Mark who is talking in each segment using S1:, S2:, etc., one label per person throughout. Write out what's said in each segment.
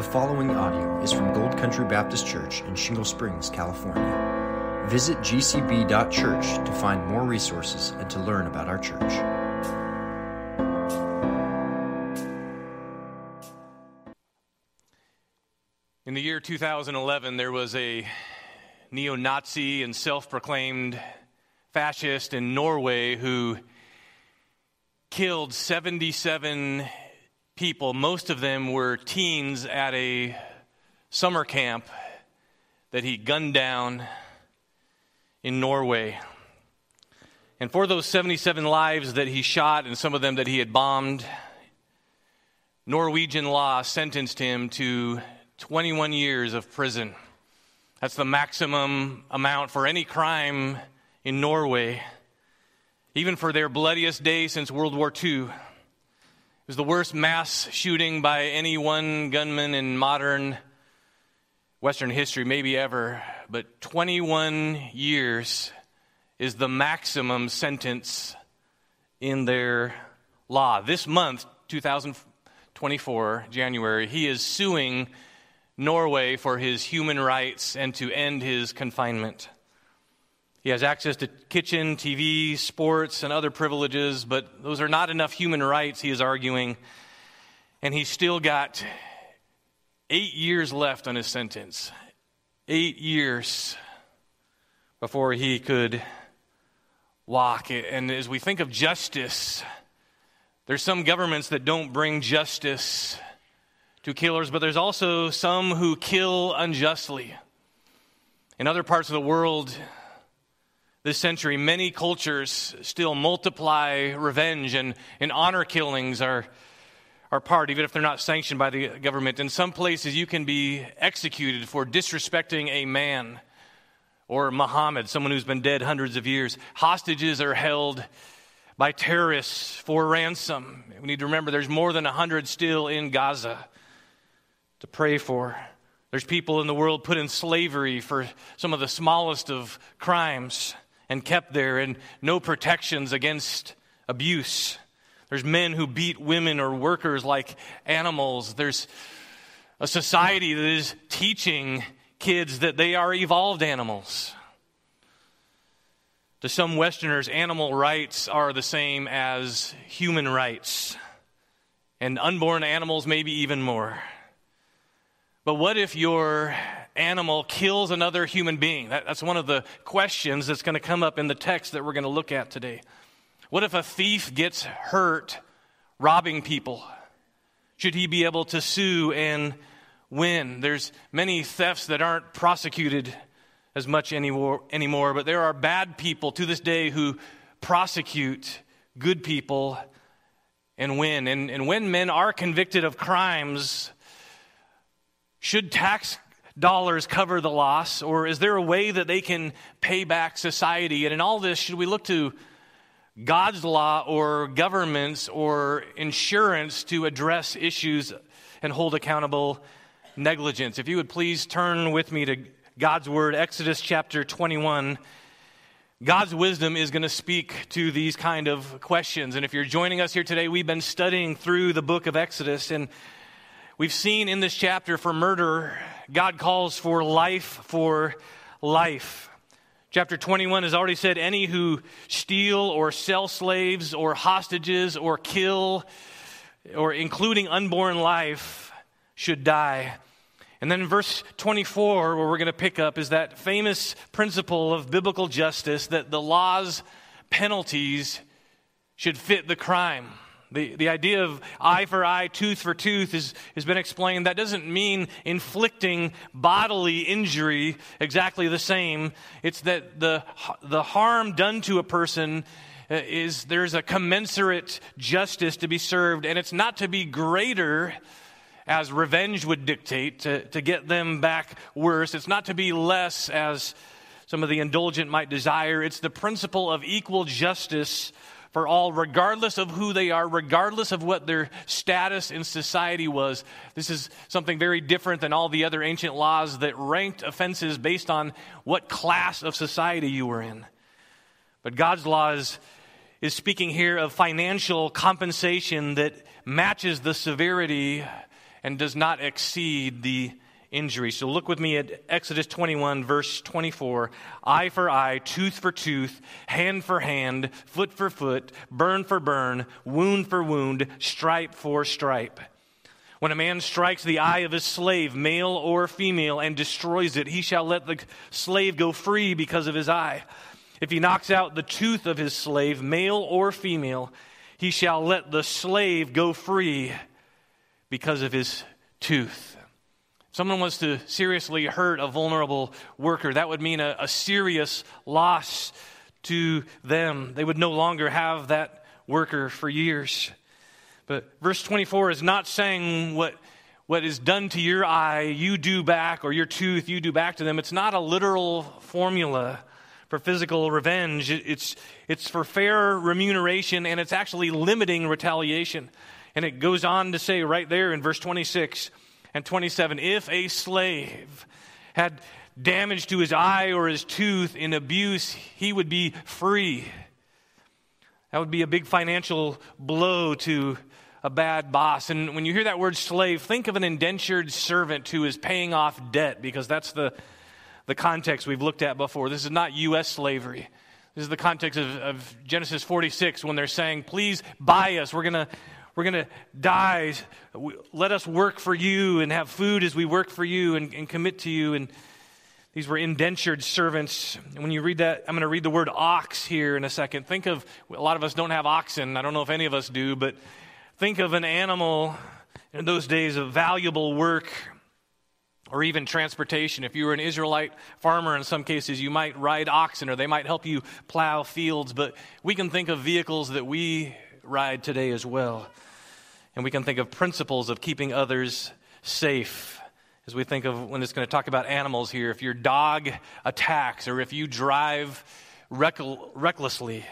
S1: The following audio is from Gold Country Baptist Church in Shingle Springs, California. Visit gcb.church to find more resources and to learn about our church.
S2: In the year 2011, there was a neo Nazi and self proclaimed fascist in Norway who killed 77 people. Most of them were teens at a summer camp that he gunned down in Norway. And for those 77 lives that he shot and some of them that he had bombed, Norwegian law sentenced him to 21 years of prison. That's the maximum amount for any crime in Norway, even for their bloodiest day since World War II was the worst mass shooting by any one gunman in modern Western history, maybe ever. But 21 years is the maximum sentence in their law. This month, 2024, January, he is suing Norway for his human rights and to end his confinement. He has access to kitchen, TV, sports, and other privileges, but those are not enough human rights, he is arguing. And he's still got eight years left on his sentence. Eight years before he could walk. And as we think of justice, there's some governments that don't bring justice to killers, but there's also some who kill unjustly. In other parts of the world, this century, many cultures still multiply revenge and, and honor killings are, are part, even if they're not sanctioned by the government. In some places, you can be executed for disrespecting a man or Muhammad, someone who's been dead hundreds of years. Hostages are held by terrorists for ransom. We need to remember there's more than 100 still in Gaza to pray for. There's people in the world put in slavery for some of the smallest of crimes and kept there, and no protections against abuse. There's men who beat women or workers like animals. There's a society that is teaching kids that they are evolved animals. To some Westerners, animal rights are the same as human rights, and unborn animals, maybe even more. But what if your animal kills another human being? That, that's one of the questions that's going to come up in the text that we're going to look at today. What if a thief gets hurt robbing people? Should he be able to sue and win? There's many thefts that aren't prosecuted as much anymore, anymore but there are bad people to this day who prosecute good people and win. And, and when men are convicted of crimes, should tax dollars cover the loss, or is there a way that they can pay back society? And in all this, should we look to God's law or governments or insurance to address issues and hold accountable negligence? If you would please turn with me to God's Word, Exodus chapter 21. God's wisdom is going to speak to these kind of questions. And if you're joining us here today, we've been studying through the book of Exodus. And We've seen in this chapter for murder, God calls for life for life. Chapter 21 has already said any who steal or sell slaves or hostages or kill, or including unborn life, should die. And then in verse 24, where we're going to pick up, is that famous principle of biblical justice that the law's penalties should fit the crime. The, the idea of eye for eye, tooth for tooth is, has been explained. That doesn't mean inflicting bodily injury exactly the same. It's that the, the harm done to a person uh, is there's a commensurate justice to be served, and it's not to be greater as revenge would dictate to, to get them back worse. It's not to be less as some of the indulgent might desire. It's the principle of equal justice for all, regardless of who they are, regardless of what their status in society was. This is something very different than all the other ancient laws that ranked offenses based on what class of society you were in. But God's law is, is speaking here of financial compensation that matches the severity and does not exceed the injury. So look with me at Exodus 21, verse 24. Eye for eye, tooth for tooth, hand for hand, foot for foot, burn for burn, wound for wound, stripe for stripe. When a man strikes the eye of his slave, male or female, and destroys it, he shall let the slave go free because of his eye. If he knocks out the tooth of his slave, male or female, he shall let the slave go free because of his tooth. Someone was to seriously hurt a vulnerable worker, that would mean a, a serious loss to them. They would no longer have that worker for years. But verse 24 is not saying what, what is done to your eye, you do back, or your tooth, you do back to them. It's not a literal formula for physical revenge. It's, it's for fair remuneration, and it's actually limiting retaliation. And it goes on to say right there in verse 26 and 27 if a slave had damage to his eye or his tooth in abuse, he would be free. That would be a big financial blow to a bad boss. And when you hear that word slave, think of an indentured servant who is paying off debt because that's the, the context we've looked at before. This is not U.S. slavery. This is the context of, of Genesis 46 when they're saying, please buy us. We're going to we're going to die. Let us work for you and have food as we work for you and, and commit to you. And these were indentured servants. And when you read that, I'm going to read the word ox here in a second. Think of a lot of us don't have oxen. I don't know if any of us do, but think of an animal in those days of valuable work or even transportation. If you were an Israelite farmer, in some cases, you might ride oxen or they might help you plow fields. But we can think of vehicles that we ride today as well. And we can think of principles of keeping others safe as we think of when it's going to talk about animals here. If your dog attacks, or if you drive recklessly,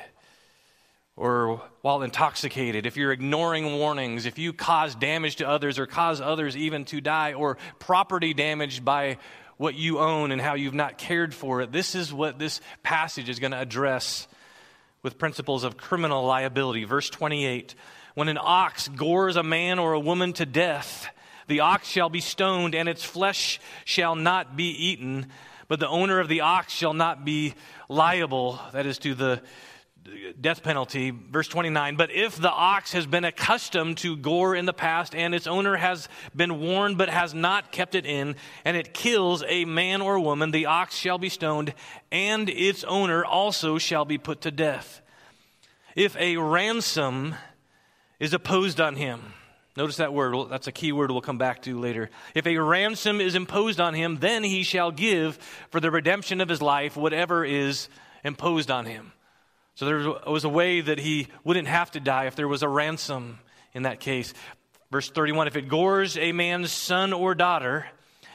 S2: or while intoxicated, if you're ignoring warnings, if you cause damage to others or cause others even to die, or property damaged by what you own and how you've not cared for it, this is what this passage is going to address with principles of criminal liability. Verse 28 When an ox gores a man or a woman to death, the ox shall be stoned, and its flesh shall not be eaten, but the owner of the ox shall not be liable, that is, to the death penalty. Verse 29 But if the ox has been accustomed to gore in the past, and its owner has been warned but has not kept it in, and it kills a man or woman, the ox shall be stoned, and its owner also shall be put to death. If a ransom is opposed on him, Notice that word. That's a key word we'll come back to later. If a ransom is imposed on him, then he shall give for the redemption of his life whatever is imposed on him. So there was a way that he wouldn't have to die if there was a ransom in that case. Verse 31 If it gores a man's son or daughter,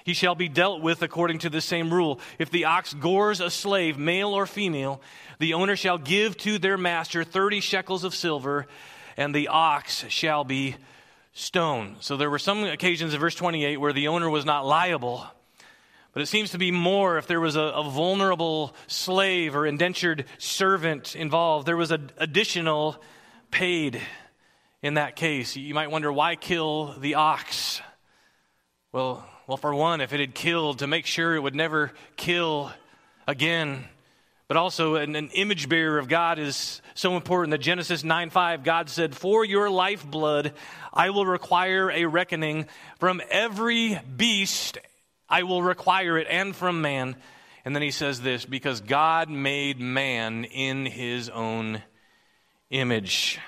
S2: he shall be dealt with according to the same rule. If the ox gores a slave, male or female, the owner shall give to their master 30 shekels of silver, and the ox shall be stoned. So there were some occasions in verse 28 where the owner was not liable but it seems to be more if there was a, a vulnerable slave or indentured servant involved. There was an additional paid in that case. You might wonder why kill the ox? Well, well, for one, if it had killed, to make sure it would never kill again. But also, an, an image bearer of God is so important that Genesis 9 5, God said, For your lifeblood, I will require a reckoning from every beast I will require it and from man. And then he says this because God made man in his own image.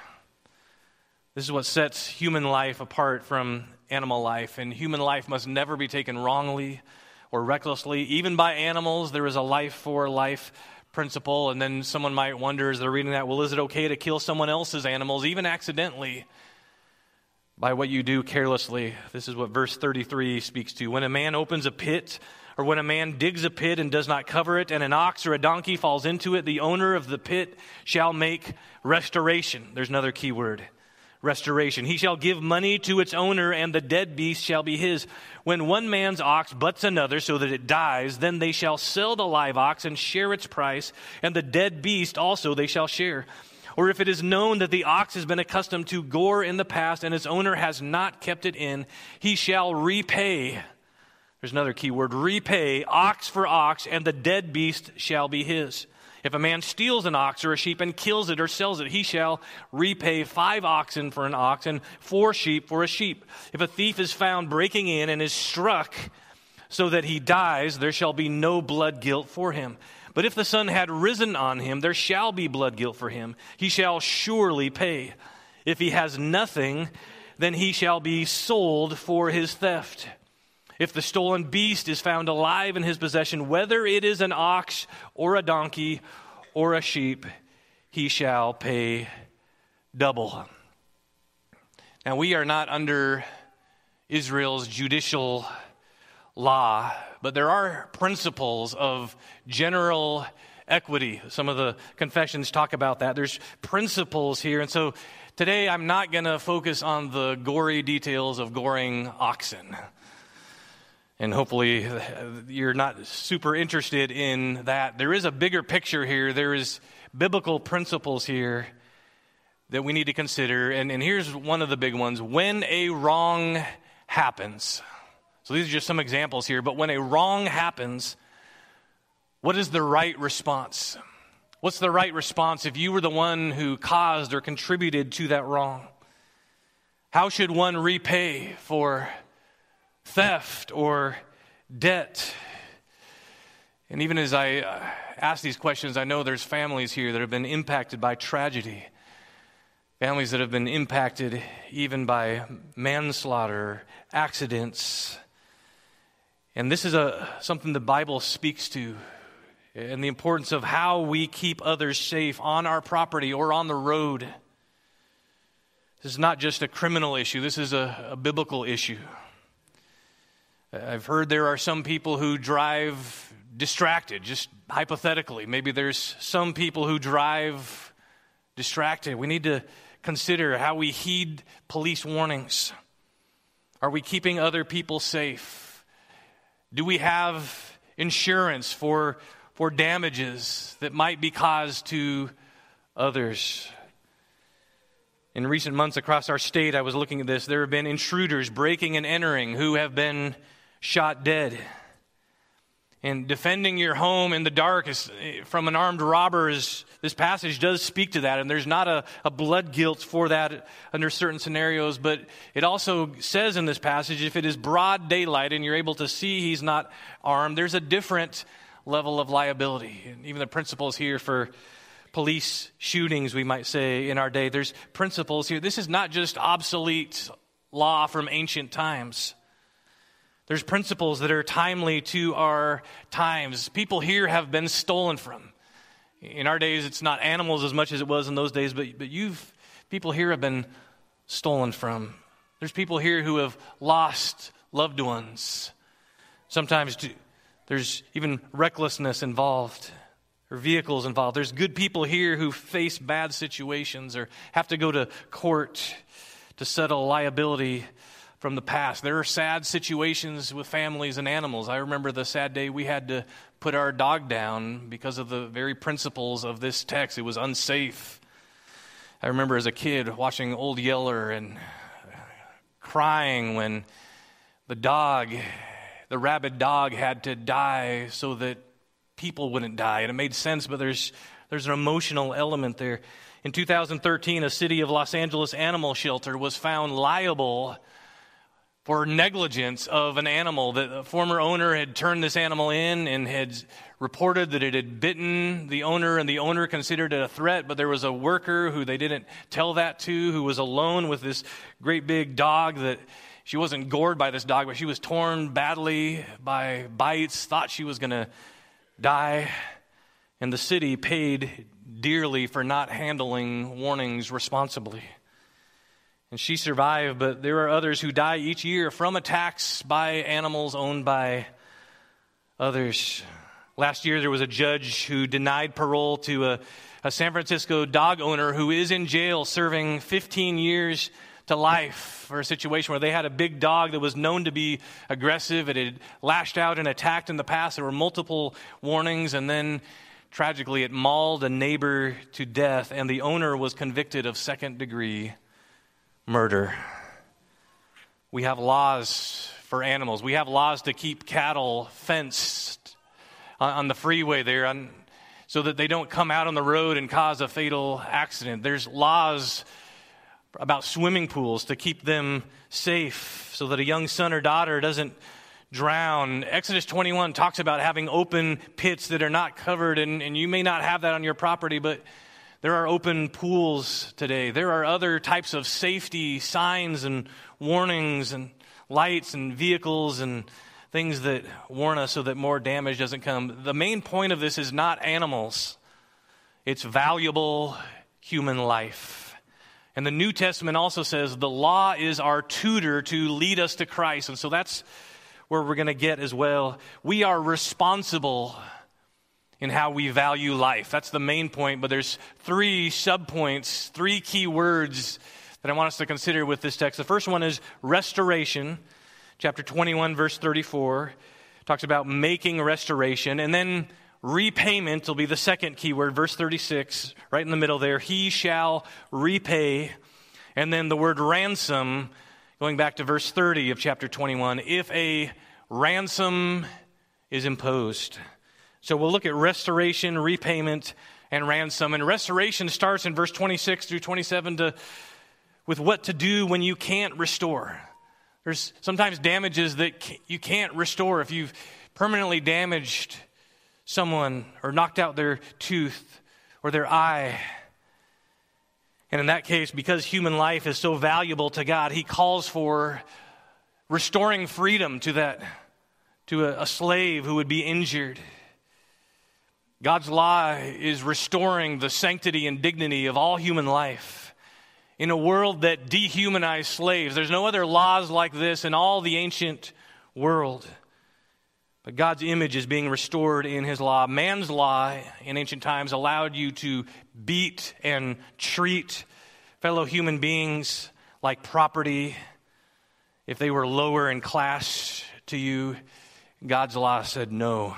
S2: This is what sets human life apart from animal life. And human life must never be taken wrongly or recklessly. Even by animals, there is a life for life principle. And then someone might wonder as they're reading that, well, is it okay to kill someone else's animals, even accidentally? By what you do carelessly. This is what verse 33 speaks to. When a man opens a pit, or when a man digs a pit and does not cover it, and an ox or a donkey falls into it, the owner of the pit shall make restoration. There's another key word restoration. He shall give money to its owner, and the dead beast shall be his. When one man's ox butts another so that it dies, then they shall sell the live ox and share its price, and the dead beast also they shall share. Or if it is known that the ox has been accustomed to gore in the past and its owner has not kept it in, he shall repay. There's another key word repay, ox for ox, and the dead beast shall be his. If a man steals an ox or a sheep and kills it or sells it, he shall repay five oxen for an ox and four sheep for a sheep. If a thief is found breaking in and is struck so that he dies, there shall be no blood guilt for him. But if the sun had risen on him, there shall be blood guilt for him. He shall surely pay. If he has nothing, then he shall be sold for his theft. If the stolen beast is found alive in his possession, whether it is an ox or a donkey or a sheep, he shall pay double. Now, we are not under Israel's judicial law, but there are principles of general equity. Some of the confessions talk about that. There's principles here. And so today I'm not going to focus on the gory details of goring oxen. And hopefully, uh, you're not super interested in that. There is a bigger picture here. There is biblical principles here that we need to consider. And, and here's one of the big ones when a wrong happens. So these are just some examples here. But when a wrong happens, what is the right response? What's the right response if you were the one who caused or contributed to that wrong? How should one repay for theft or debt. And even as I uh, ask these questions, I know there's families here that have been impacted by tragedy. Families that have been impacted even by manslaughter, accidents. And this is a, something the Bible speaks to, and the importance of how we keep others safe on our property or on the road. This is not just a criminal issue, this is a, a biblical issue. I've heard there are some people who drive distracted, just hypothetically. Maybe there's some people who drive distracted. We need to consider how we heed police warnings. Are we keeping other people safe? Do we have insurance for, for damages that might be caused to others? In recent months across our state, I was looking at this. There have been intruders breaking and entering who have been shot dead. And defending your home in the dark is, from an armed robber is, this passage does speak to that, and there's not a, a blood guilt for that under certain scenarios, but it also says in this passage if it is broad daylight and you're able to see he's not armed, there's a different level of liability. And even the principles here for police shootings, we might say, in our day, there's principles here. This is not just obsolete law from ancient times. There's principles that are timely to our times. People here have been stolen from. In our days, it's not animals as much as it was in those days, but, but you've, people here have been stolen from. There's people here who have lost loved ones. Sometimes there's even recklessness involved or vehicles involved. There's good people here who face bad situations or have to go to court to settle liability from the past. There are sad situations with families and animals. I remember the sad day we had to put our dog down because of the very principles of this text. It was unsafe. I remember as a kid watching Old Yeller and crying when the dog, the rabid dog, had to die so that people wouldn't die. And it made sense, but there's, there's an emotional element there. In 2013, a city of Los Angeles animal shelter was found liable for negligence of an animal. The former owner had turned this animal in and had reported that it had bitten the owner, and the owner considered it a threat. But there was a worker who they didn't tell that to, who was alone with this great big dog that she wasn't gored by this dog, but she was torn badly by bites, thought she was going to die. And the city paid dearly for not handling warnings responsibly. And she survived, but there are others who die each year from attacks by animals owned by others. Last year, there was a judge who denied parole to a, a San Francisco dog owner who is in jail serving 15 years to life for a situation where they had a big dog that was known to be aggressive. It had lashed out and attacked in the past. There were multiple warnings, and then tragically, it mauled a neighbor to death, and the owner was convicted of second degree murder. We have laws for animals. We have laws to keep cattle fenced on the freeway there so that they don't come out on the road and cause a fatal accident. There's laws about swimming pools to keep them safe so that a young son or daughter doesn't drown. Exodus 21 talks about having open pits that are not covered, and, and you may not have that on your property, but there are open pools today. There are other types of safety signs and warnings and lights and vehicles and things that warn us so that more damage doesn't come. The main point of this is not animals, it's valuable human life. And the New Testament also says the law is our tutor to lead us to Christ. And so that's where we're going to get as well. We are responsible in how we value life. That's the main point, but there's three subpoints, three key words that I want us to consider with this text. The first one is restoration. Chapter 21 verse 34 talks about making restoration and then repayment will be the second key word verse 36 right in the middle there he shall repay and then the word ransom Going back to verse 30 of chapter 21, if a ransom is imposed. So we'll look at restoration, repayment, and ransom. And restoration starts in verse 26 through 27 to, with what to do when you can't restore. There's sometimes damages that you can't restore. If you've permanently damaged someone or knocked out their tooth or their eye, and in that case, because human life is so valuable to God, He calls for restoring freedom to that, to a, a slave who would be injured. God's law is restoring the sanctity and dignity of all human life. In a world that dehumanized slaves, there's no other laws like this in all the ancient world. But God's image is being restored in His law. Man's law in ancient times allowed you to beat and treat fellow human beings like property. If they were lower in class to you, God's law said no.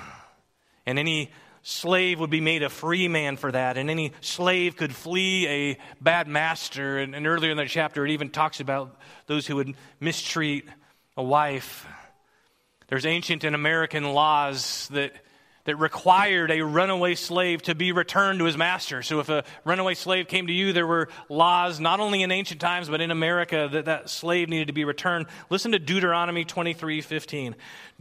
S2: And any slave would be made a free man for that, and any slave could flee a bad master. And, and earlier in the chapter, it even talks about those who would mistreat a wife. There's ancient and American laws that, that required a runaway slave to be returned to his master. So if a runaway slave came to you, there were laws, not only in ancient times, but in America, that that slave needed to be returned. Listen to Deuteronomy 23 15.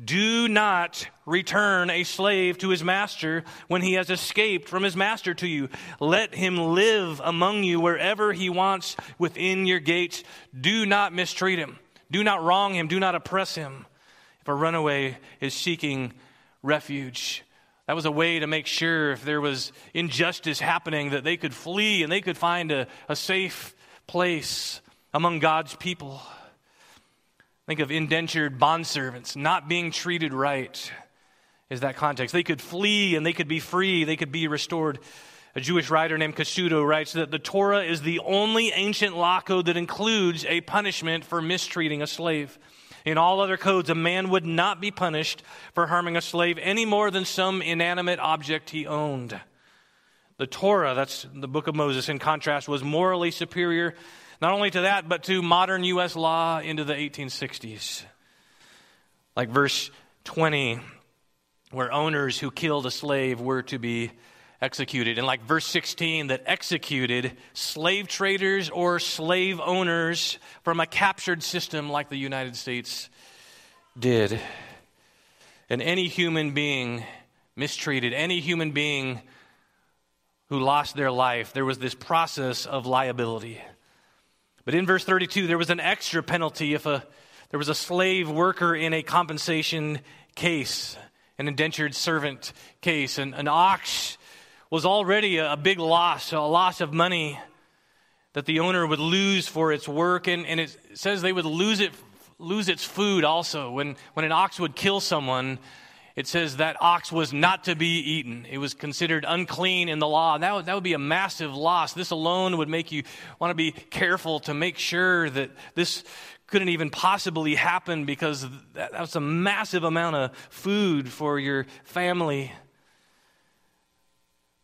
S2: Do not return a slave to his master when he has escaped from his master to you. Let him live among you wherever he wants within your gates. Do not mistreat him. Do not wrong him. Do not oppress him if a runaway is seeking refuge. That was a way to make sure if there was injustice happening that they could flee and they could find a, a safe place among God's people. Think of indentured bondservants not being treated right, is that context. They could flee and they could be free, they could be restored. A Jewish writer named Cassuto writes that the Torah is the only ancient law code that includes a punishment for mistreating a slave. In all other codes, a man would not be punished for harming a slave any more than some inanimate object he owned. The Torah, that's the book of Moses, in contrast, was morally superior not only to that, but to modern U.S. law into the 1860s. Like verse 20, where owners who killed a slave were to be executed. And like verse 16, that executed slave traders or slave owners from a captured system like the United States did. And any human being mistreated, any human being who lost their life, there was this process of liability. But in verse 32, there was an extra penalty if a, there was a slave worker in a compensation case, an indentured servant case, and an ox was already a, big loss, a loss of money that the owner would lose for its work. And, and it says they would lose, it, lose its food also. When, when an ox would kill someone, it says that ox was not to be eaten. It was considered unclean in the law. That would, that would be a massive loss. This alone would make you want to be careful to make sure that this couldn't even possibly happen because that, that was a massive amount of food for your family.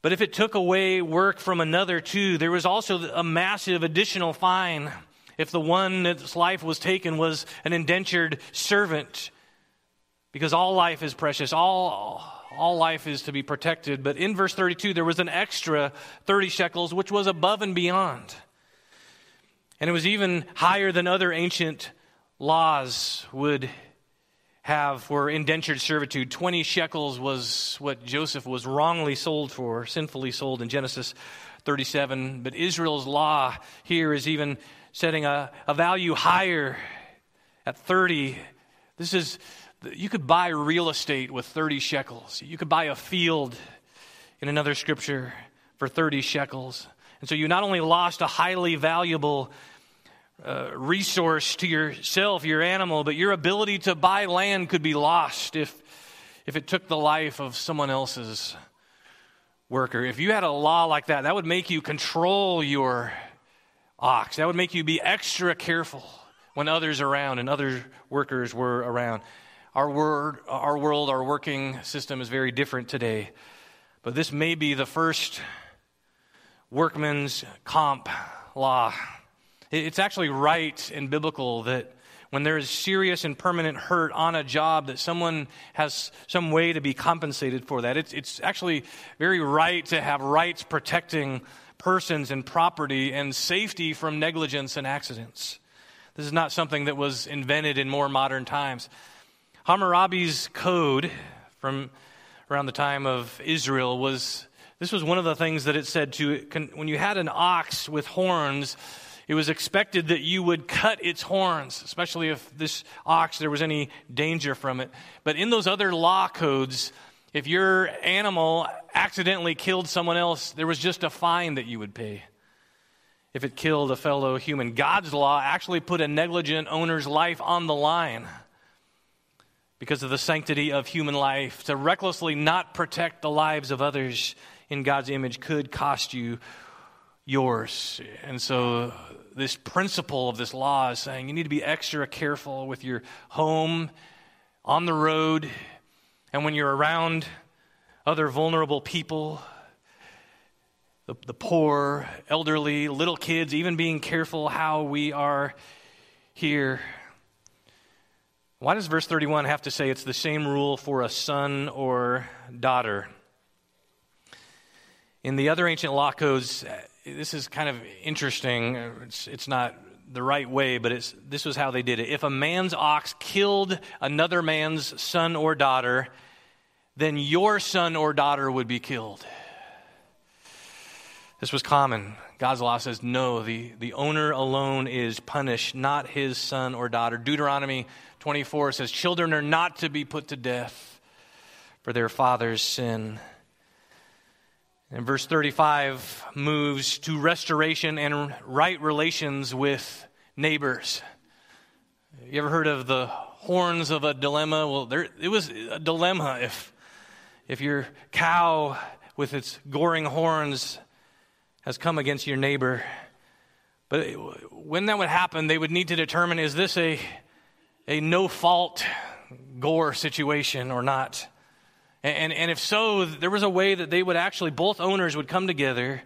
S2: But if it took away work from another too, there was also a massive additional fine if the one that's life was taken was an indentured servant. Because all life is precious, all, all life is to be protected. But in verse 32, there was an extra 30 shekels, which was above and beyond. And it was even higher than other ancient laws would have for indentured servitude. 20 shekels was what Joseph was wrongly sold for, sinfully sold in Genesis 37. But Israel's law here is even setting a, a value higher at 30. This is, you could buy real estate with 30 shekels. You could buy a field in another scripture for 30 shekels. And so you not only lost a highly valuable uh, resource to yourself, your animal, but your ability to buy land could be lost if, if it took the life of someone else's worker. If you had a law like that, that would make you control your ox. That would make you be extra careful when others around and other workers were around. Our, word, our world, our working system is very different today. But this may be the first workman's comp law it's actually right and biblical that when there is serious and permanent hurt on a job that someone has some way to be compensated for that. It's, it's actually very right to have rights protecting persons and property and safety from negligence and accidents. This is not something that was invented in more modern times. Hammurabi's code from around the time of Israel was this was one of the things that it said to when you had an ox with horns it was expected that you would cut its horns, especially if this ox, there was any danger from it. But in those other law codes, if your animal accidentally killed someone else, there was just a fine that you would pay if it killed a fellow human. God's law actually put a negligent owner's life on the line because of the sanctity of human life. To recklessly not protect the lives of others in God's image could cost you yours. And so, uh, this principle of this law is saying you need to be extra careful with your home, on the road, and when you're around other vulnerable people, the, the poor, elderly, little kids, even being careful how we are here. Why does verse 31 have to say it's the same rule for a son or daughter? In the other ancient law codes, this is kind of interesting. It's, it's not the right way, but it's, this was how they did it. If a man's ox killed another man's son or daughter, then your son or daughter would be killed. This was common. God's law says no, the, the owner alone is punished, not his son or daughter. Deuteronomy 24 says children are not to be put to death for their father's sin. And verse 35 moves to restoration and right relations with neighbors. You ever heard of the horns of a dilemma? Well, there, it was a dilemma if, if your cow with its goring horns has come against your neighbor. But when that would happen, they would need to determine is this a, a no fault gore situation or not? And, and if so, there was a way that they would actually, both owners would come together.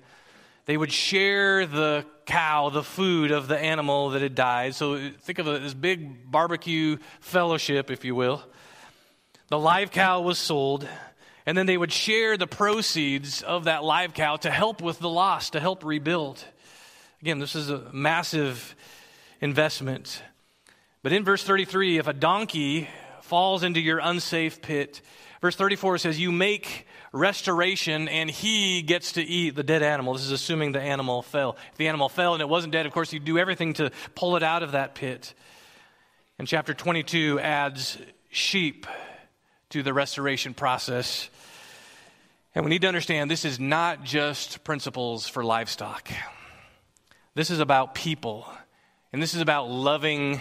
S2: They would share the cow, the food of the animal that had died. So uh, think of this big barbecue fellowship, if you will. The live cow was sold, and then they would share the proceeds of that live cow to help with the loss, to help rebuild. Again, this is a massive investment. But in verse 33, if a donkey falls into your unsafe pit, Verse 34 says, You make restoration, and he gets to eat the dead animal. This is assuming the animal fell. If the animal fell and it wasn't dead, of course, you do everything to pull it out of that pit. And chapter 22 adds sheep to the restoration process. And we need to understand this is not just principles for livestock, this is about people, and this is about loving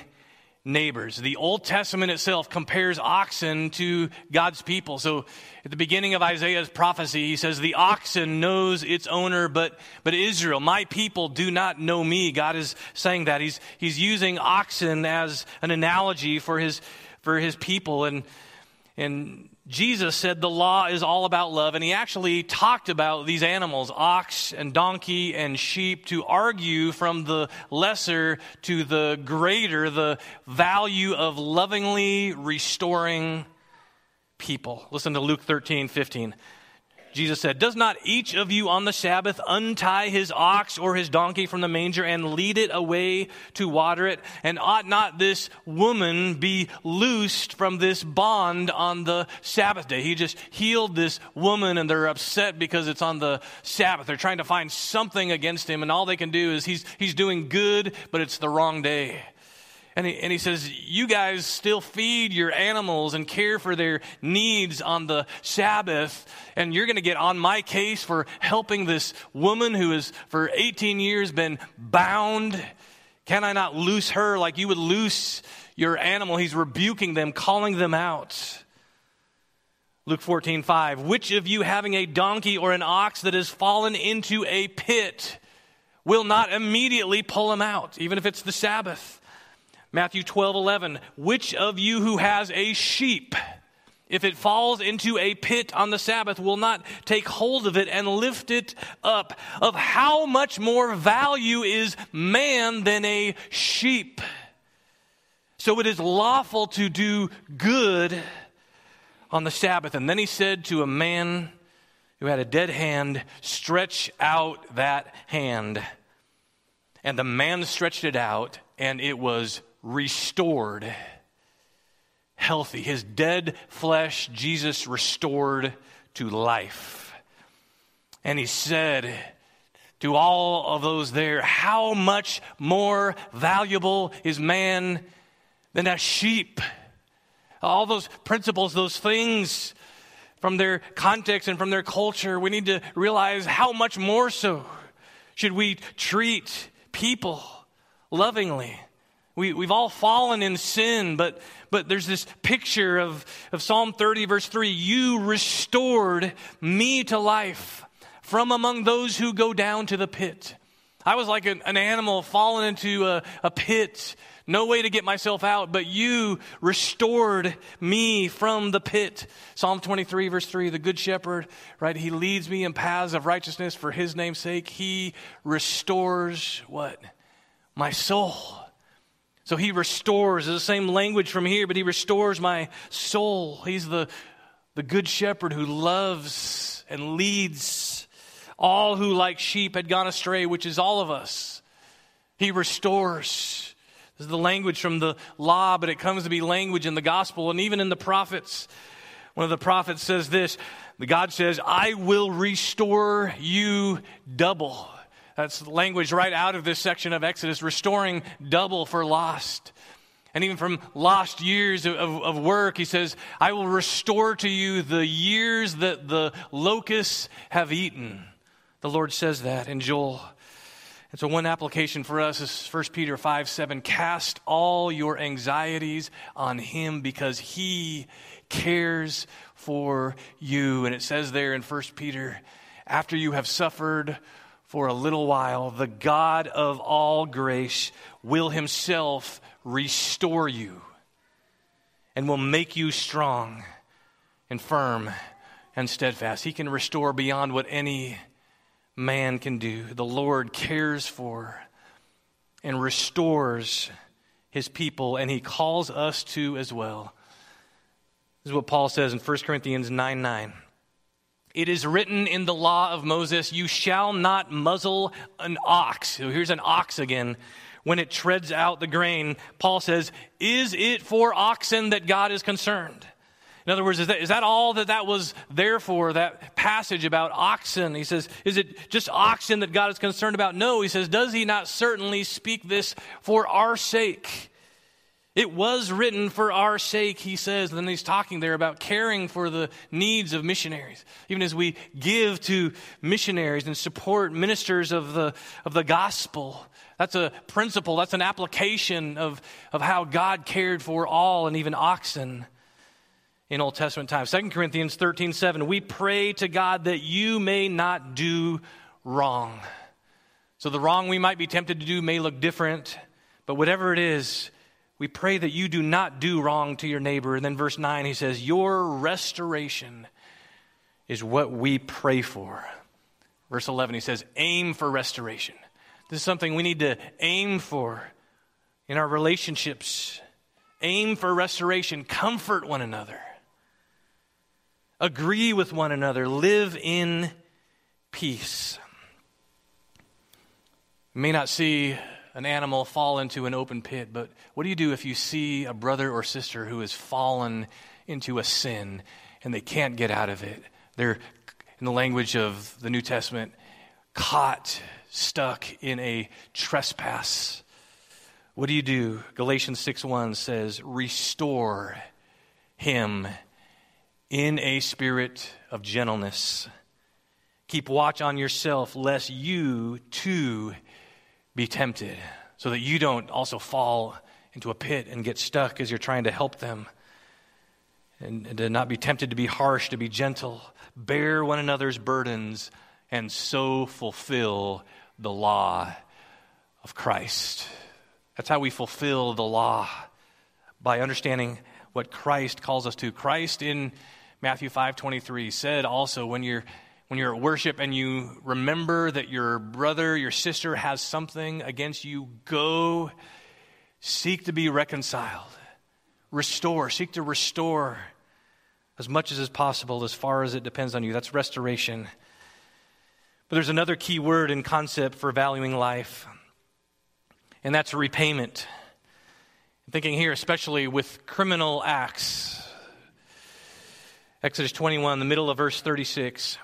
S2: neighbors. The Old Testament itself compares oxen to God's people. So at the beginning of Isaiah's prophecy, he says, The oxen knows its owner, but, but Israel, my people, do not know me. God is saying that. He's, he's using oxen as an analogy for his, for his people. And, and Jesus said the law is all about love, and he actually talked about these animals, ox and donkey and sheep, to argue from the lesser to the greater the value of lovingly restoring people. Listen to Luke 13, 15. Jesus said, Does not each of you on the Sabbath untie his ox or his donkey from the manger and lead it away to water it? And ought not this woman be loosed from this bond on the Sabbath day? He just healed this woman and they're upset because it's on the Sabbath. They're trying to find something against him, and all they can do is he's, he's doing good, but it's the wrong day. And he, and he says, You guys still feed your animals and care for their needs on the Sabbath, and you're going to get on my case for helping this woman who has for 18 years been bound. Can I not loose her like you would loose your animal? He's rebuking them, calling them out. Luke 14, 5. Which of you having a donkey or an ox that has fallen into a pit will not immediately pull him out, even if it's the Sabbath? Matthew 12, 11. Which of you who has a sheep, if it falls into a pit on the Sabbath, will not take hold of it and lift it up? Of how much more value is man than a sheep? So it is lawful to do good on the Sabbath. And then he said to a man who had a dead hand, Stretch out that hand. And the man stretched it out, and it was restored, healthy. His dead flesh, Jesus restored to life. And he said to all of those there, How much more valuable is man than a sheep? All those principles, those things from their context and from their culture, we need to realize how much more so should we treat people lovingly we, we've all fallen in sin, but, but there's this picture of, of Psalm 30, verse 3 You restored me to life from among those who go down to the pit. I was like an, an animal fallen into a, a pit, no way to get myself out, but you restored me from the pit. Psalm 23, verse 3 The good shepherd, right? He leads me in paths of righteousness for his name's sake. He restores what? My soul. So he restores, the same language from here, but he restores my soul. He's the, the good shepherd who loves and leads all who, like sheep, had gone astray, which is all of us. He restores. This is the language from the law, but it comes to be language in the gospel and even in the prophets. One of the prophets says this God says, I will restore you double. That's language right out of this section of Exodus, restoring double for lost. And even from lost years of, of, work, he says, I will restore to you the years that the locusts have eaten. The Lord says that in Joel. And so, one application for us is 1 Peter 5 7. Cast all your anxieties on him because he cares for you. And it says there in 1 Peter, after you have suffered for a little while, the God of all grace will himself restore you and will make you strong and firm and steadfast. He can restore beyond what any man can do. The Lord cares for and restores his people, and he calls us to as well. This is what Paul says in 1 Corinthians 9 9. It is written in the law of Moses, You shall not muzzle an ox. So here's an ox again. When it treads out the grain, Paul says, Is it for oxen that God is concerned? In other words, is that, is that all that that was there for, that passage about oxen? He says, Is it just oxen that God is concerned about? No, he says, Does he not certainly speak this for our sake? It was written for our sake, he says. And then he's talking there about caring for the needs of missionaries. Even as we give to missionaries and support ministers of the, of the gospel, that's a principle, that's an application of, of how God cared for all and even oxen in Old Testament times. 2 Corinthians 13 7, we pray to God that you may not do wrong. So the wrong we might be tempted to do may look different, but whatever it is, we pray that you do not do wrong to your neighbor. And then verse 9, he says, Your restoration is what we pray for. Verse 11, he says, Aim for restoration. This is something we need to aim for in our relationships. Aim for restoration. Comfort one another. Agree with one another. Live in peace. You may not see an animal fall into an open pit, but what do you do if you see a brother or sister who has fallen into a sin and they can't get out of it? They're, in the language of the New Testament, caught, stuck in a trespass. What do you do? Galatians 6:1 says, "Restore him in a spirit of gentleness. Keep watch on yourself lest you too be tempted, so that you don't also fall into a pit and get stuck as you're trying to help them. And, and to not be tempted to be harsh, to be gentle. Bear one another's burdens, and so fulfill the law of Christ. That's how we fulfill the law by understanding what Christ calls us to. Christ in Matthew 5:23 said also when you're when you're at worship and you remember that your brother, your sister has something against you, go seek to be reconciled. Restore, seek to restore as much as is possible as far as it depends on you. That's restoration. But there's another key word and concept for valuing life, and that's repayment. I'm thinking here, especially with criminal acts. Exodus 21, the middle of verse 36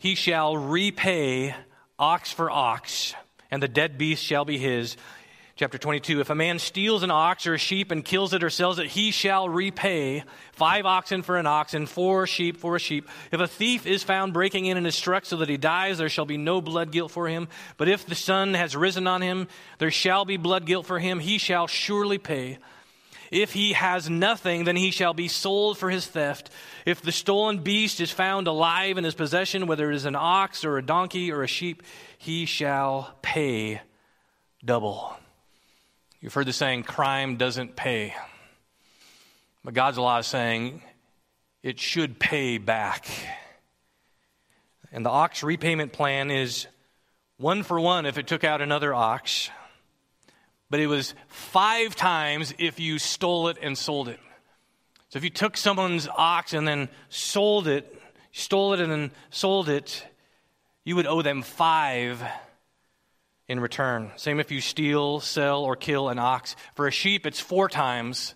S2: he shall repay ox for ox, and the dead beast shall be his. Chapter 22 If a man steals an ox or a sheep and kills it or sells it, he shall repay five oxen for an ox and four sheep for a sheep. If a thief is found breaking in and is struck so that he dies, there shall be no blood guilt for him. But if the sun has risen on him, there shall be blood guilt for him. He shall surely pay. If he has nothing, then he shall be sold for his theft. If the stolen beast is found alive in his possession, whether it is an ox or a donkey or a sheep, he shall pay double. You've heard the saying, crime doesn't pay. But God's law is saying it should pay back. And the ox repayment plan is one for one if it took out another ox but it was five times if you stole it and sold it. So if you took someone's ox and then sold it, stole it and then sold it, you would owe them five in return. Same if you steal, sell, or kill an ox. For a sheep, it's four times.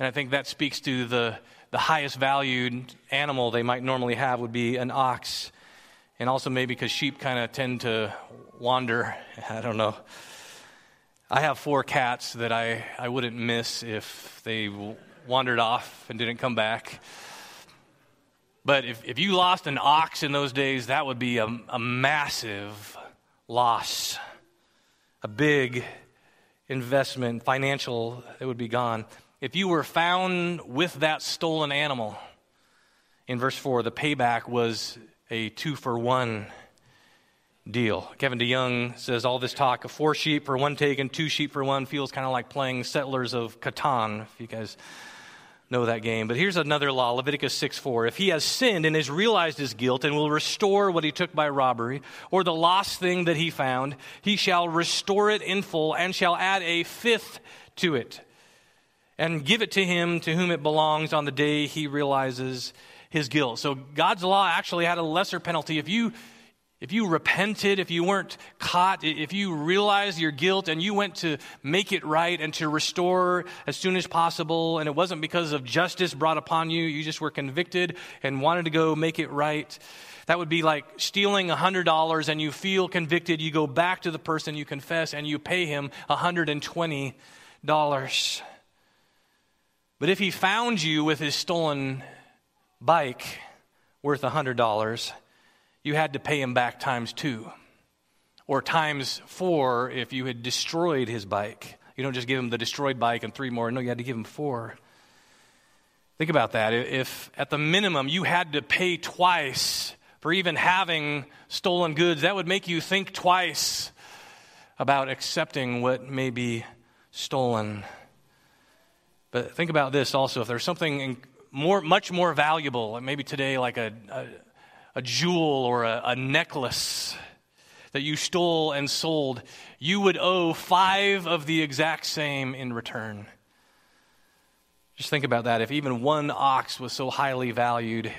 S2: And I think that speaks to the, the highest valued animal they might normally have would be an ox. And also maybe because sheep kind of tend to wander. I don't know. I have four cats that I, I wouldn't miss if they wandered off and didn't come back. But if, if you lost an ox in those days, that would be a, a massive loss, a big investment, financial, it would be gone. If you were found with that stolen animal, in verse 4, the payback was a two for one deal. Kevin DeYoung says all this talk of four sheep for one taken, two sheep for one feels kind of like playing Settlers of Catan, if you guys know that game. But here's another law Leviticus 6 4. If he has sinned and has realized his guilt and will restore what he took by robbery, or the lost thing that he found, he shall restore it in full and shall add a fifth to it and give it to him to whom it belongs on the day he realizes his guilt. So God's law actually had a lesser penalty. If you if you repented, if you weren't caught, if you realized your guilt and you went to make it right and to restore as soon as possible, and it wasn't because of justice brought upon you, you just were convicted and wanted to go make it right, that would be like stealing $100 and you feel convicted, you go back to the person you confess and you pay him $120. But if he found you with his stolen bike worth $100, you had to pay him back times two or times four if you had destroyed his bike. You don't just give him the destroyed bike and three more. No, you had to give him four. Think about that. If at the minimum you had to pay twice for even having stolen goods, that would make you think twice about accepting what may be stolen. But think about this also. If there's something more, much more valuable, maybe today like a, a, a jewel or a, a necklace that you stole and sold, you would owe five of the exact same in return. Just think about that. If even one ox was so highly valued,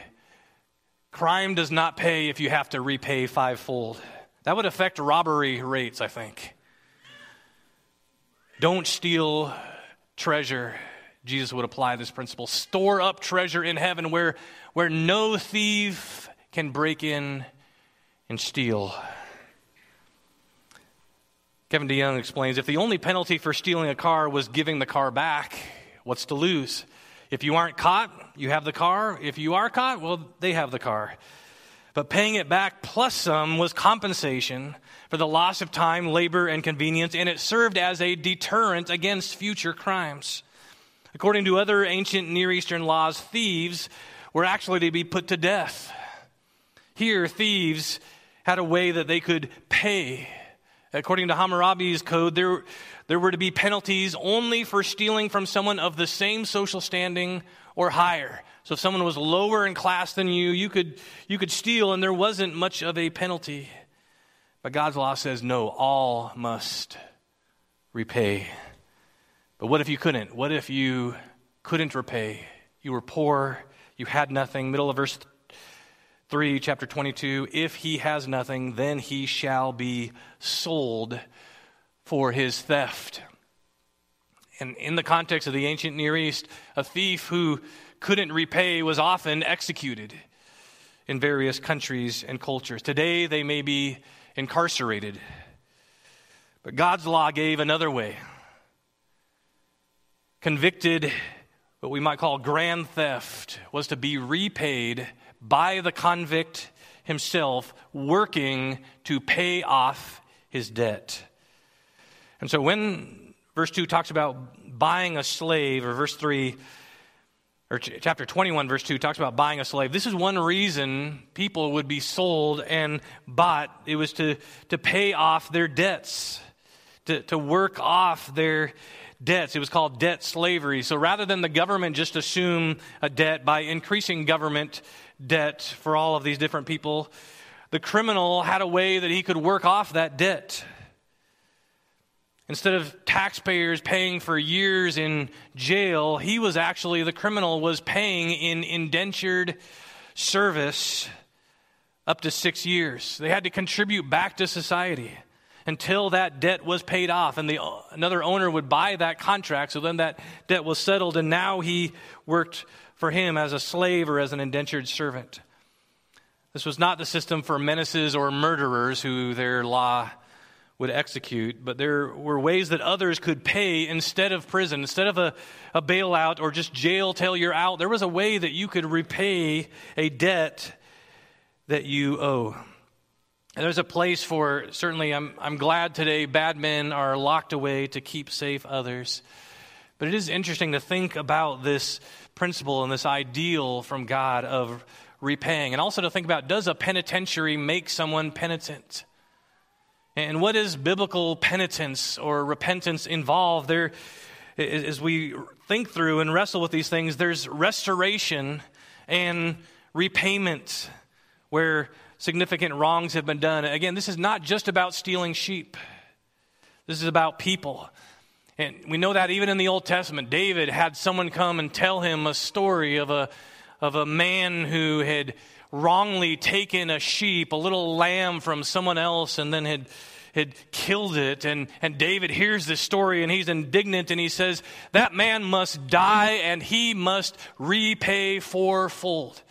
S2: crime does not pay if you have to repay fivefold. That would affect robbery rates, I think. Don't steal treasure. Jesus would apply this principle. Store up treasure in heaven where, where no thief can break in and steal. Kevin DeYoung explains if the only penalty for stealing a car was giving the car back, what's to lose? If you aren't caught, you have the car. If you are caught, well, they have the car. But paying it back plus some was compensation for the loss of time, labor, and convenience, and it served as a deterrent against future crimes. According to other ancient Near Eastern laws, thieves were actually to be put to death. Here, thieves had a way that they could pay. According to Hammurabi's code, there, there were to be penalties only for stealing from someone of the same social standing or higher. So if someone was lower in class than you, you could, you could steal and there wasn't much of a penalty. But God's law says no, all must repay. But what if you couldn't? What if you couldn't repay? You were poor, you had nothing. Middle of verse 3, chapter 22 If he has nothing, then he shall be sold for his theft. And in the context of the ancient Near East, a thief who couldn't repay was often executed in various countries and cultures. Today, they may be incarcerated. But God's law gave another way. Convicted, what we might call grand theft, was to be repaid by the convict himself, working to pay off his debt. And so when verse 2 talks about buying a slave, or verse 3, or chapter 21, verse 2 talks about buying a slave. This is one reason people would be sold and bought. It was to, to pay off their debts, to, to work off their debts. It was called debt slavery. So rather than the government just assume a debt by increasing government debt for all of these different people, the criminal had a way that he could work off that debt. Instead of taxpayers paying for years in jail, he was actually, the criminal was paying in indentured service up to six years. They had to contribute back to society until that debt was paid off and the, another owner would buy that contract so then that debt was settled and now he worked for him as a slave or as an indentured servant this was not the system for menaces or murderers who their law would execute, but there were ways that others could pay instead of prison, instead of a, a bailout or just jail till you're out. There was a way that you could repay a debt that you owe. And there's a place for, certainly, I'm, I'm glad today bad men are locked away to keep safe others. But it is interesting to think about this principle and this ideal from God of repaying. And also to think about does a penitentiary make someone penitent? And what is biblical penitence or repentance involve? There, as we think through and wrestle with these things, there's restoration and repayment where significant wrongs have been done. Again, this is not just about stealing sheep, this is about people. And we know that even in the Old Testament, David had someone come and tell him a story of a, of a man who had wrongly taken a sheep, a little lamb from someone else, and then had, had killed it. And, and David hears this story and he's indignant and he says, That man must die and he must repay fourfold.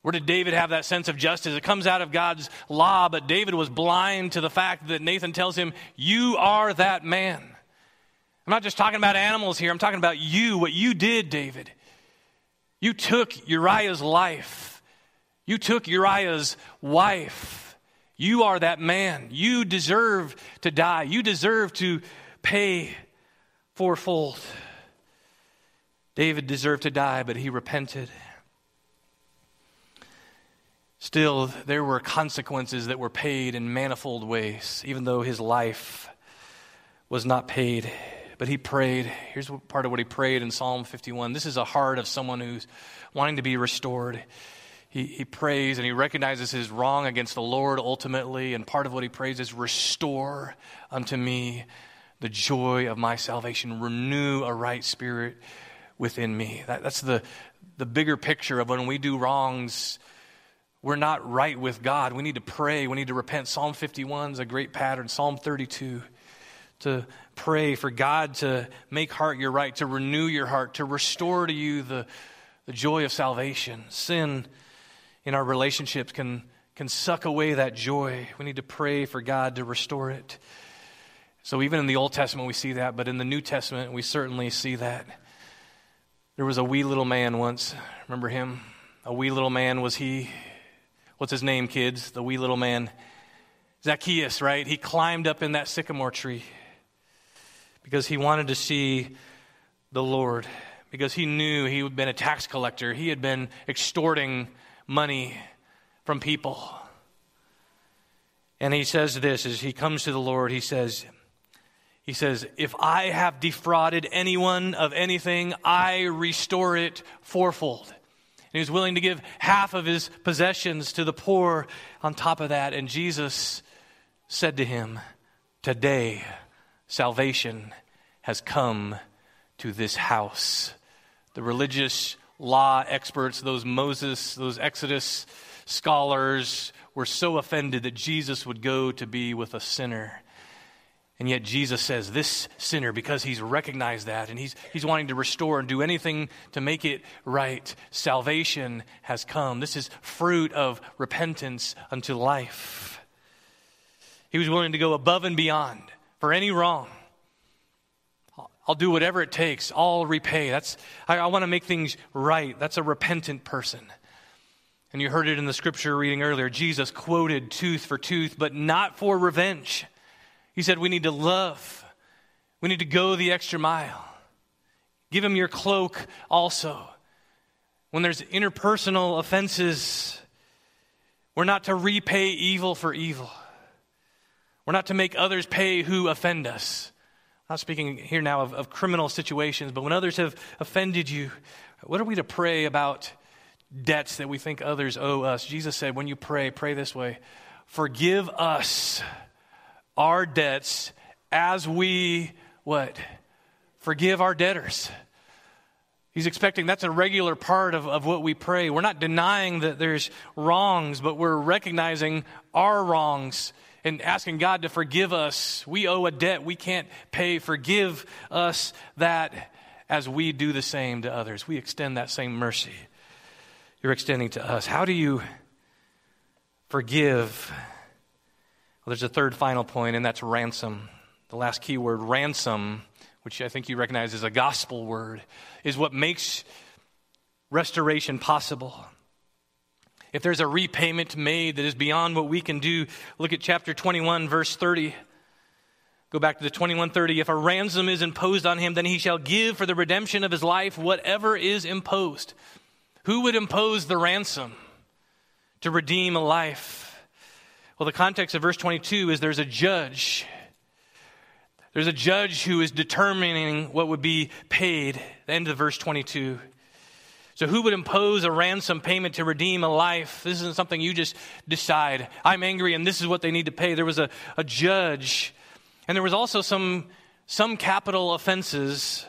S2: Where did David have that sense of justice? It comes out of God's law, but David was blind to the fact that Nathan tells him, You are that man. I'm not just talking about animals here, I'm talking about you, what you did, David. You took Uriah's life you took Uriah's wife. You are that man. You deserve to die. You deserve to pay fourfold. David deserved to die, but he repented. Still, there were consequences that were paid in manifold ways, even though his life was not paid. But he prayed. Here's part of what he prayed in Psalm 51. This is a heart of someone who's wanting to be restored. He, he prays and he recognizes his wrong against the Lord ultimately. And part of what he prays is, Restore unto me the joy of my salvation, renew a right spirit within me. That, that's the, the bigger picture of when we do wrongs we're not right with God. We need to pray. We need to repent. Psalm 51 is a great pattern. Psalm 32 to pray for God to make heart your right, to renew your heart, to restore to you the, the joy of salvation. Sin in our relationships can, can suck away that joy. We need to pray for God to restore it. So, even in the Old Testament, we see that, but in the New Testament, we certainly see that. There was a wee little man once. Remember him? A wee little man was he. What's his name, kids? The wee little man. Zacchaeus, right? He climbed up in that sycamore tree because he wanted to see the Lord, because he knew he had been a tax collector. He had been extorting money from people. And he says this as he comes to the Lord, he says, he says, If I have defrauded anyone of anything, I restore it fourfold. And he was willing to give half of his possessions to the poor on top of that. And Jesus said to him, Today salvation has come to this house. The religious law experts, those Moses, those Exodus scholars, were so offended that Jesus would go to be with a sinner. And yet Jesus says, this sinner, because he's recognized that and he's, he's wanting to restore and do anything to make it right, salvation has come. This is fruit of repentance unto life. He was willing to go above and beyond for any wrong. I'll do whatever it takes. I'll repay. That's, I, I want to make things right. That's a repentant person. And you heard it in the scripture reading earlier. Jesus quoted tooth for tooth, but not for revenge. He said, We need to love. We need to go the extra mile. Give him your cloak also. When there's interpersonal offenses, we're not to repay evil for evil. We're not to make others pay who offend us. I'm not speaking here now of, of criminal situations, but when others have offended you, what are we to pray about debts that we think others owe us? Jesus said, when you pray, pray this way Forgive us our debts as we what? Forgive our debtors. He's expecting that's a regular part of, of what we pray. We're not denying that there's wrongs, but we're recognizing our wrongs and asking God to forgive us. We owe a debt we can't pay. Forgive us that as we do the same to others. We extend that same mercy you're extending to us. How do you forgive well, there's a third final point, and that's ransom. The last key word, ransom, which I think you recognize as a gospel word, is what makes restoration possible. If there's a repayment made that is beyond what we can do, look at chapter 21, verse 30. Go back to the 2130. If a ransom is imposed on him, then he shall give for the redemption of his life whatever is imposed. Who would impose the ransom to redeem a life? Well, the context of verse 22 is there's a judge. There's a judge who is determining what would be paid. The end of verse 22. So, who would impose a ransom payment to redeem a life? This isn't something you just decide. I'm angry and this is what they need to pay. There was a, a judge. And there was also some, some capital offenses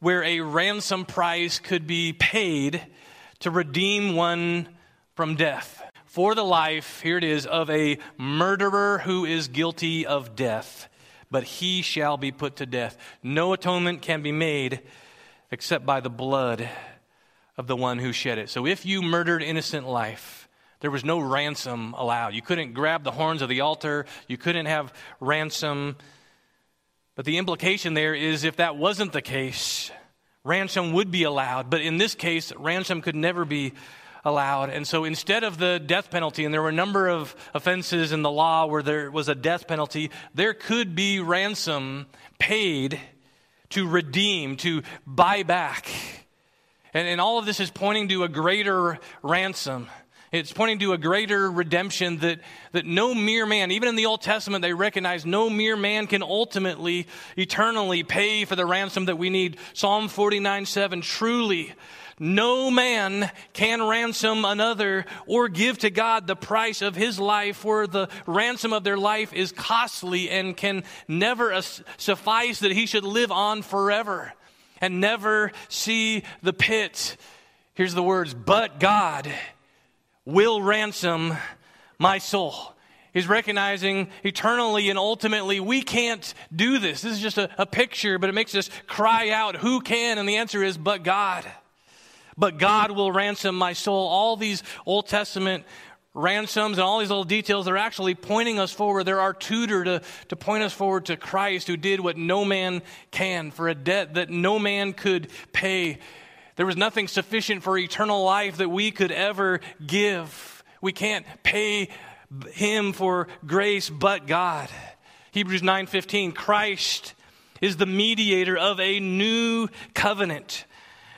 S2: where a ransom price could be paid to redeem one from death for the life, here it is, of a murderer who is guilty of death, but he shall be put to death. No atonement can be made except by the blood of the one who shed it. So if you murdered innocent life, there was no ransom allowed. You couldn't grab the horns of the altar, you couldn't have ransom. But the implication there is if that wasn't the case, ransom would be allowed. But in this case, ransom could never be allowed. And so instead of the death penalty, and there were a number of offenses in the law where there was a death penalty, there could be ransom paid to redeem, to buy back. And, and all of this is pointing to a greater ransom. It's pointing to a greater redemption that, that no mere man, even in the Old Testament, they recognize no mere man can ultimately, eternally pay for the ransom that we need. Psalm 49 7 Truly, no man can ransom another or give to God the price of his life, for the ransom of their life is costly and can never suffice that he should live on forever and never see the pit. Here's the words, but God will ransom my soul. He's recognizing eternally and ultimately we can't do this. This is just a, a, picture, but it makes us cry out, Who can? And the answer is, But God. But God will ransom my soul. All these Old Testament ransoms and all these little details, they're actually pointing us forward. They're our tutor to, to point us forward to Christ who did what no man can for a debt that no man could pay. There was nothing sufficient for eternal life that we could ever give. We can't pay him for grace but God. Hebrews 9:15 Christ is the mediator of a new covenant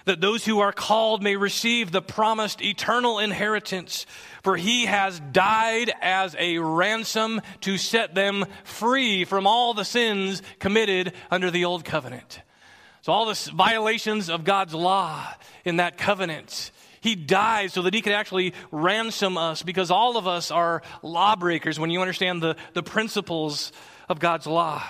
S2: that those who are called may receive the promised eternal inheritance. For he has died as a ransom to set them free from all the sins committed under the old covenant. So, all the violations of God's law in that covenant, he died so that he could actually ransom us because all of us are lawbreakers when you understand the, the principles of God's law.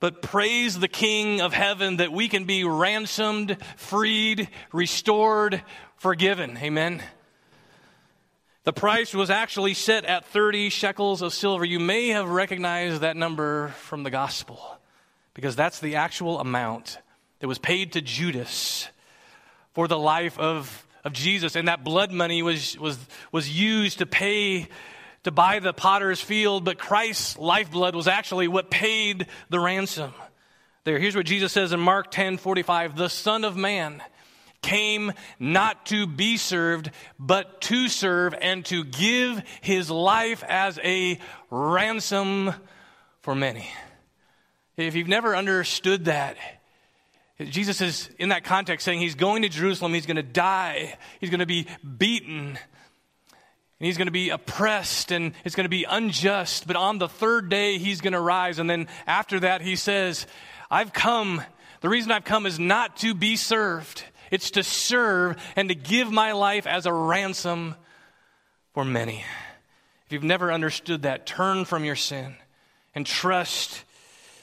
S2: But praise the King of heaven that we can be ransomed, freed, restored, forgiven. Amen. The price was actually set at 30 shekels of silver. You may have recognized that number from the gospel because that's the actual amount that was paid to Judas for the life of, of Jesus. And that blood money was, was, was used to pay, to buy the potter's field, but Christ's lifeblood was actually what paid the ransom. There, here's what Jesus says in Mark 10 45 The Son of Man came not to be served, but to serve and to give his life as a ransom for many. If you've never understood that, Jesus is in that context saying he's going to Jerusalem, he's going to die, he's going to be beaten, and he's going to be oppressed, and it's going to be unjust. But on the third day, he's going to rise. And then after that, he says, I've come. The reason I've come is not to be served, it's to serve and to give my life as a ransom for many. If you've never understood that, turn from your sin and trust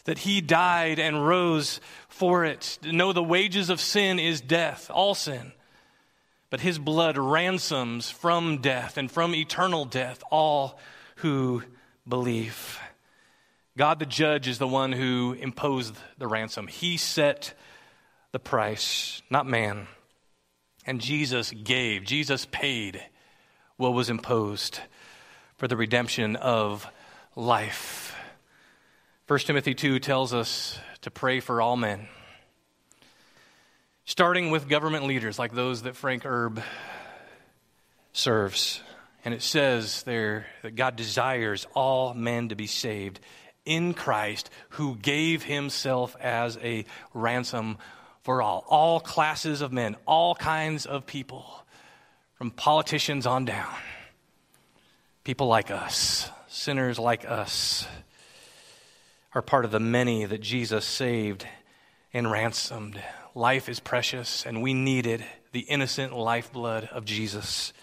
S2: that he died and rose for it. Know the wages of sin is death, all sin. But his blood ransoms from death and from eternal death all who believe. God the judge is the one who imposed the ransom. He set the price, not man. And Jesus gave, Jesus paid what was imposed for the redemption of life. 1 Timothy 2 tells us to pray for all men, starting with government leaders like those that Frank Erb serves. And it says there that God desires all men to be saved in Christ, who gave himself as a ransom for all. All classes of men, all kinds of people, from politicians on down. People like us, sinners like us are part of the many that Jesus saved and ransomed. Life is precious, and we needed the innocent lifeblood of Jesus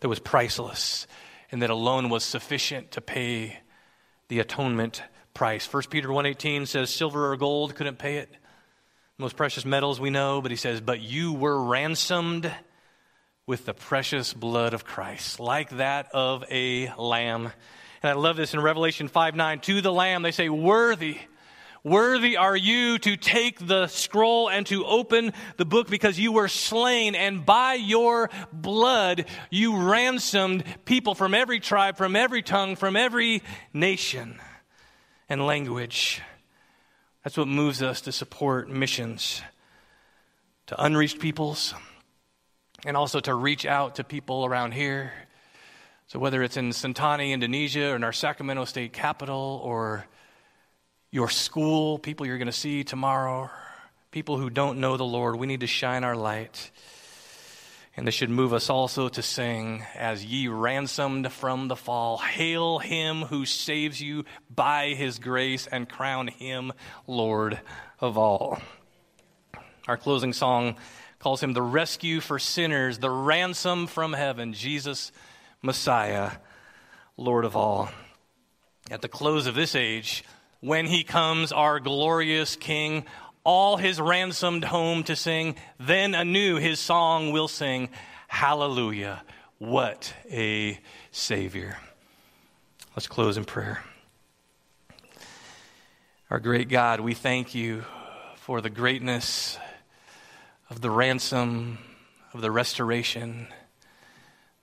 S2: that was priceless and that alone was sufficient to pay the atonement price. 1 Peter 1:18 says silver or gold couldn't pay it. Most precious metals we know, but he says, "But you were ransomed with the precious blood of Christ, like that of a lamb and I love this in Revelation 5 9. To the Lamb, they say, Worthy. Worthy are you to take the scroll and to open the book because you were slain, and by your blood you ransomed people from every tribe, from every tongue, from every nation and language. That's what moves us to support missions to unreached peoples and also to reach out to people around here so, whether it's in Sentani, Indonesia, or in our Sacramento State capital, or your school, people you're going to see tomorrow, people who don't know the Lord, we need to shine our light. And this should move us also to sing, as ye ransomed from the fall, hail him who saves you by his grace and crown him Lord of all. Our closing song calls him the rescue for sinners, the ransom from heaven, Jesus, Messiah, Lord of all. At the close of this age, when he comes, our glorious King, all his ransomed home to sing. Then anew his song will sing, Hallelujah, what a Savior. Let's close in prayer. Our great God, we thank you for the greatness of the ransom, of the restoration,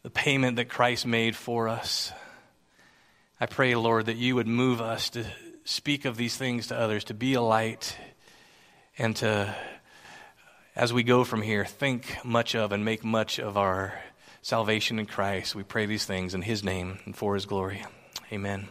S2: the payment that Christ made for us. I pray, Lord, that you would move us to speak of these things to others, to be a light and to, as we go from here, think much of and make much of our salvation in Christ. We pray these things in His name and for His glory. Amen.